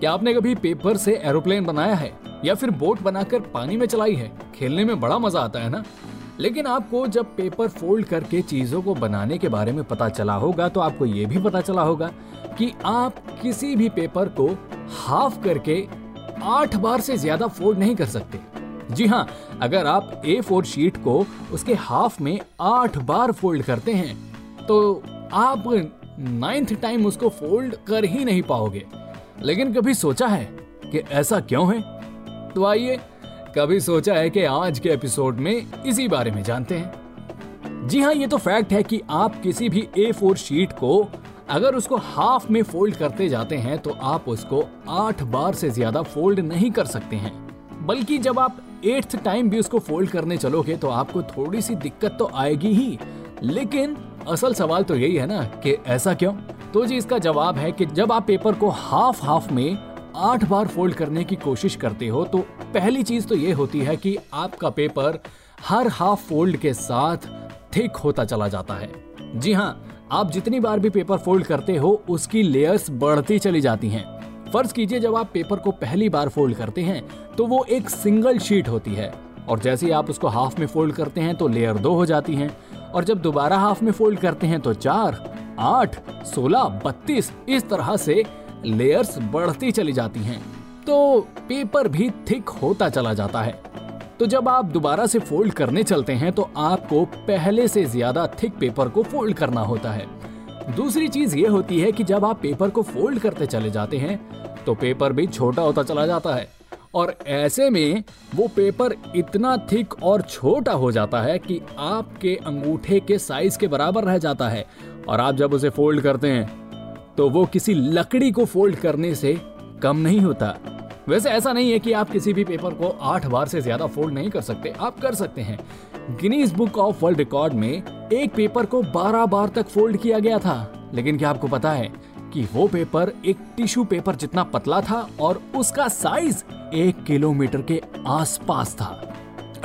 क्या आपने कभी पेपर से एरोप्लेन बनाया है? या फिर बोट बनाकर पानी में चलाई है? खेलने में बड़ा मज़ा आता है ना? लेकिन आपको जब पेपर फोल्ड करके चीज़ों को बनाने के बारे में पता चला होगा तो आपको ये भी पता चला होगा कि आप किसी भी पेपर को हाफ़ करके आठ बार से ज़्यादा फोल्ड नहीं कर सकते। जी हाँ अगर आप ए फोर शीट को उसके हाफ़ में आठ बार फोल्ड करते हैं तो आप नाइन्थ टाइम उसको फोल्ड कर ही नहीं पाओगे। लेकिन कभी सोचा है कि ऐसा क्यों है? तो आइए, कभी सोचा है कि आज के एपिसोड में इसी बारे में जानते हैं। जी हाँ ये तो फैक्ट है कि आप किसी भी ए फोर शीट को अगर उसको हाफ़ में फोल्ड करते जाते हैं तो आप उसको आठ बार से ज़्यादा फोल्ड नहीं कर सकते हैं। बल्कि जब आप एट्थ टाइम भी उसको फोल्ड करने चलोगे तो आपको थोड़ी सी दिक्कत तो आएगी ही। लेकिन असल सवाल तो यही है ना कि ऐसा क्यों? तो जी इसका जवाब है कि जब आप पेपर को हाफ़ हाफ़ में आठ बार फोल्ड करने की कोशिश करते हो तो पहली चीज़ तो ये होती है कि आपका पेपर हर हाफ़ फोल्ड के साथ थिक होता चला जाता है। जी हाँ आप जितनी बार भी पेपर फोल्ड करते हो, उसकी लेयर्स बढ़ती चली जाती हैं। फ़र्ज़ कीजिए जब आप पेपर को पहली बार फोल्ड करते हैं तो वो एक सिंगल शीट होती है। और जैसे ही आप उसको हाफ़ में फोल्ड करते हैं तो लेयर दो हो जाती हैं। और जब दोबारा हाफ़ में फोल्ड करते हैं तो चार आठ, सोलह, बत्तीस इस तरह से लेयर्स बढ़ती चली जाती हैं। तो पेपर भी थिक होता चला जाता है। तो जब आप दोबारा से फोल्ड करने चलते हैं तो आपको पहले से ज़्यादा थिक पेपर को फोल्ड करना होता है। दूसरी चीज़ ये होती है कि जब आप पेपर को फोल्ड करते चले जाते हैं तो पेपर भी छोटा होता चला जाता है। और ऐसे में वो पेपर इतना थिक और छोटा हो जाता है कि आपके अंगूठे के साइज़ के बराबर रह जाता है। और आप जब उसे फोल्ड करते हैं तो वो किसी लकड़ी को फोल्ड करने से कम नहीं होता। वैसे ऐसा नहीं है कि आप किसी भी पेपर को आठ बार से ज़्यादा फोल्ड नहीं कर सकते, आप कर सकते हैं। Guinness Book of World Record में एक पेपर को बारह बार तक फोल्ड किया गया था। लेकिन क्या आपको पता है कि वो पेपर एक टिश्यू पेपर जितना पतला था और उसका साइज़ एक किलोमीटर के आसपास था।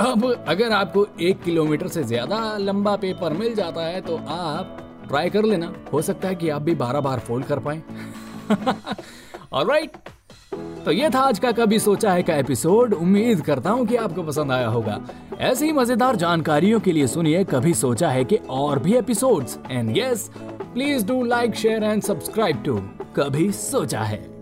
अब अगर आपको एक किलोमीटर से ज़्यादा लंबा पेपर मिल जाता है तो आप ट्राई कर लेना। हो सकता है कि आप भी बारह बार फोल्ड कर पाए। राइट तो ये था आज का कभी सोचा है का एपिसोड उम्मीद करता हूँ कि आपको पसंद आया होगा। ऐसी मज़ेदार जानकारियों के लिए सुनिए, कभी सोचा है कि और भी episodes and yes please do like share and subscribe to कभी सोचा है?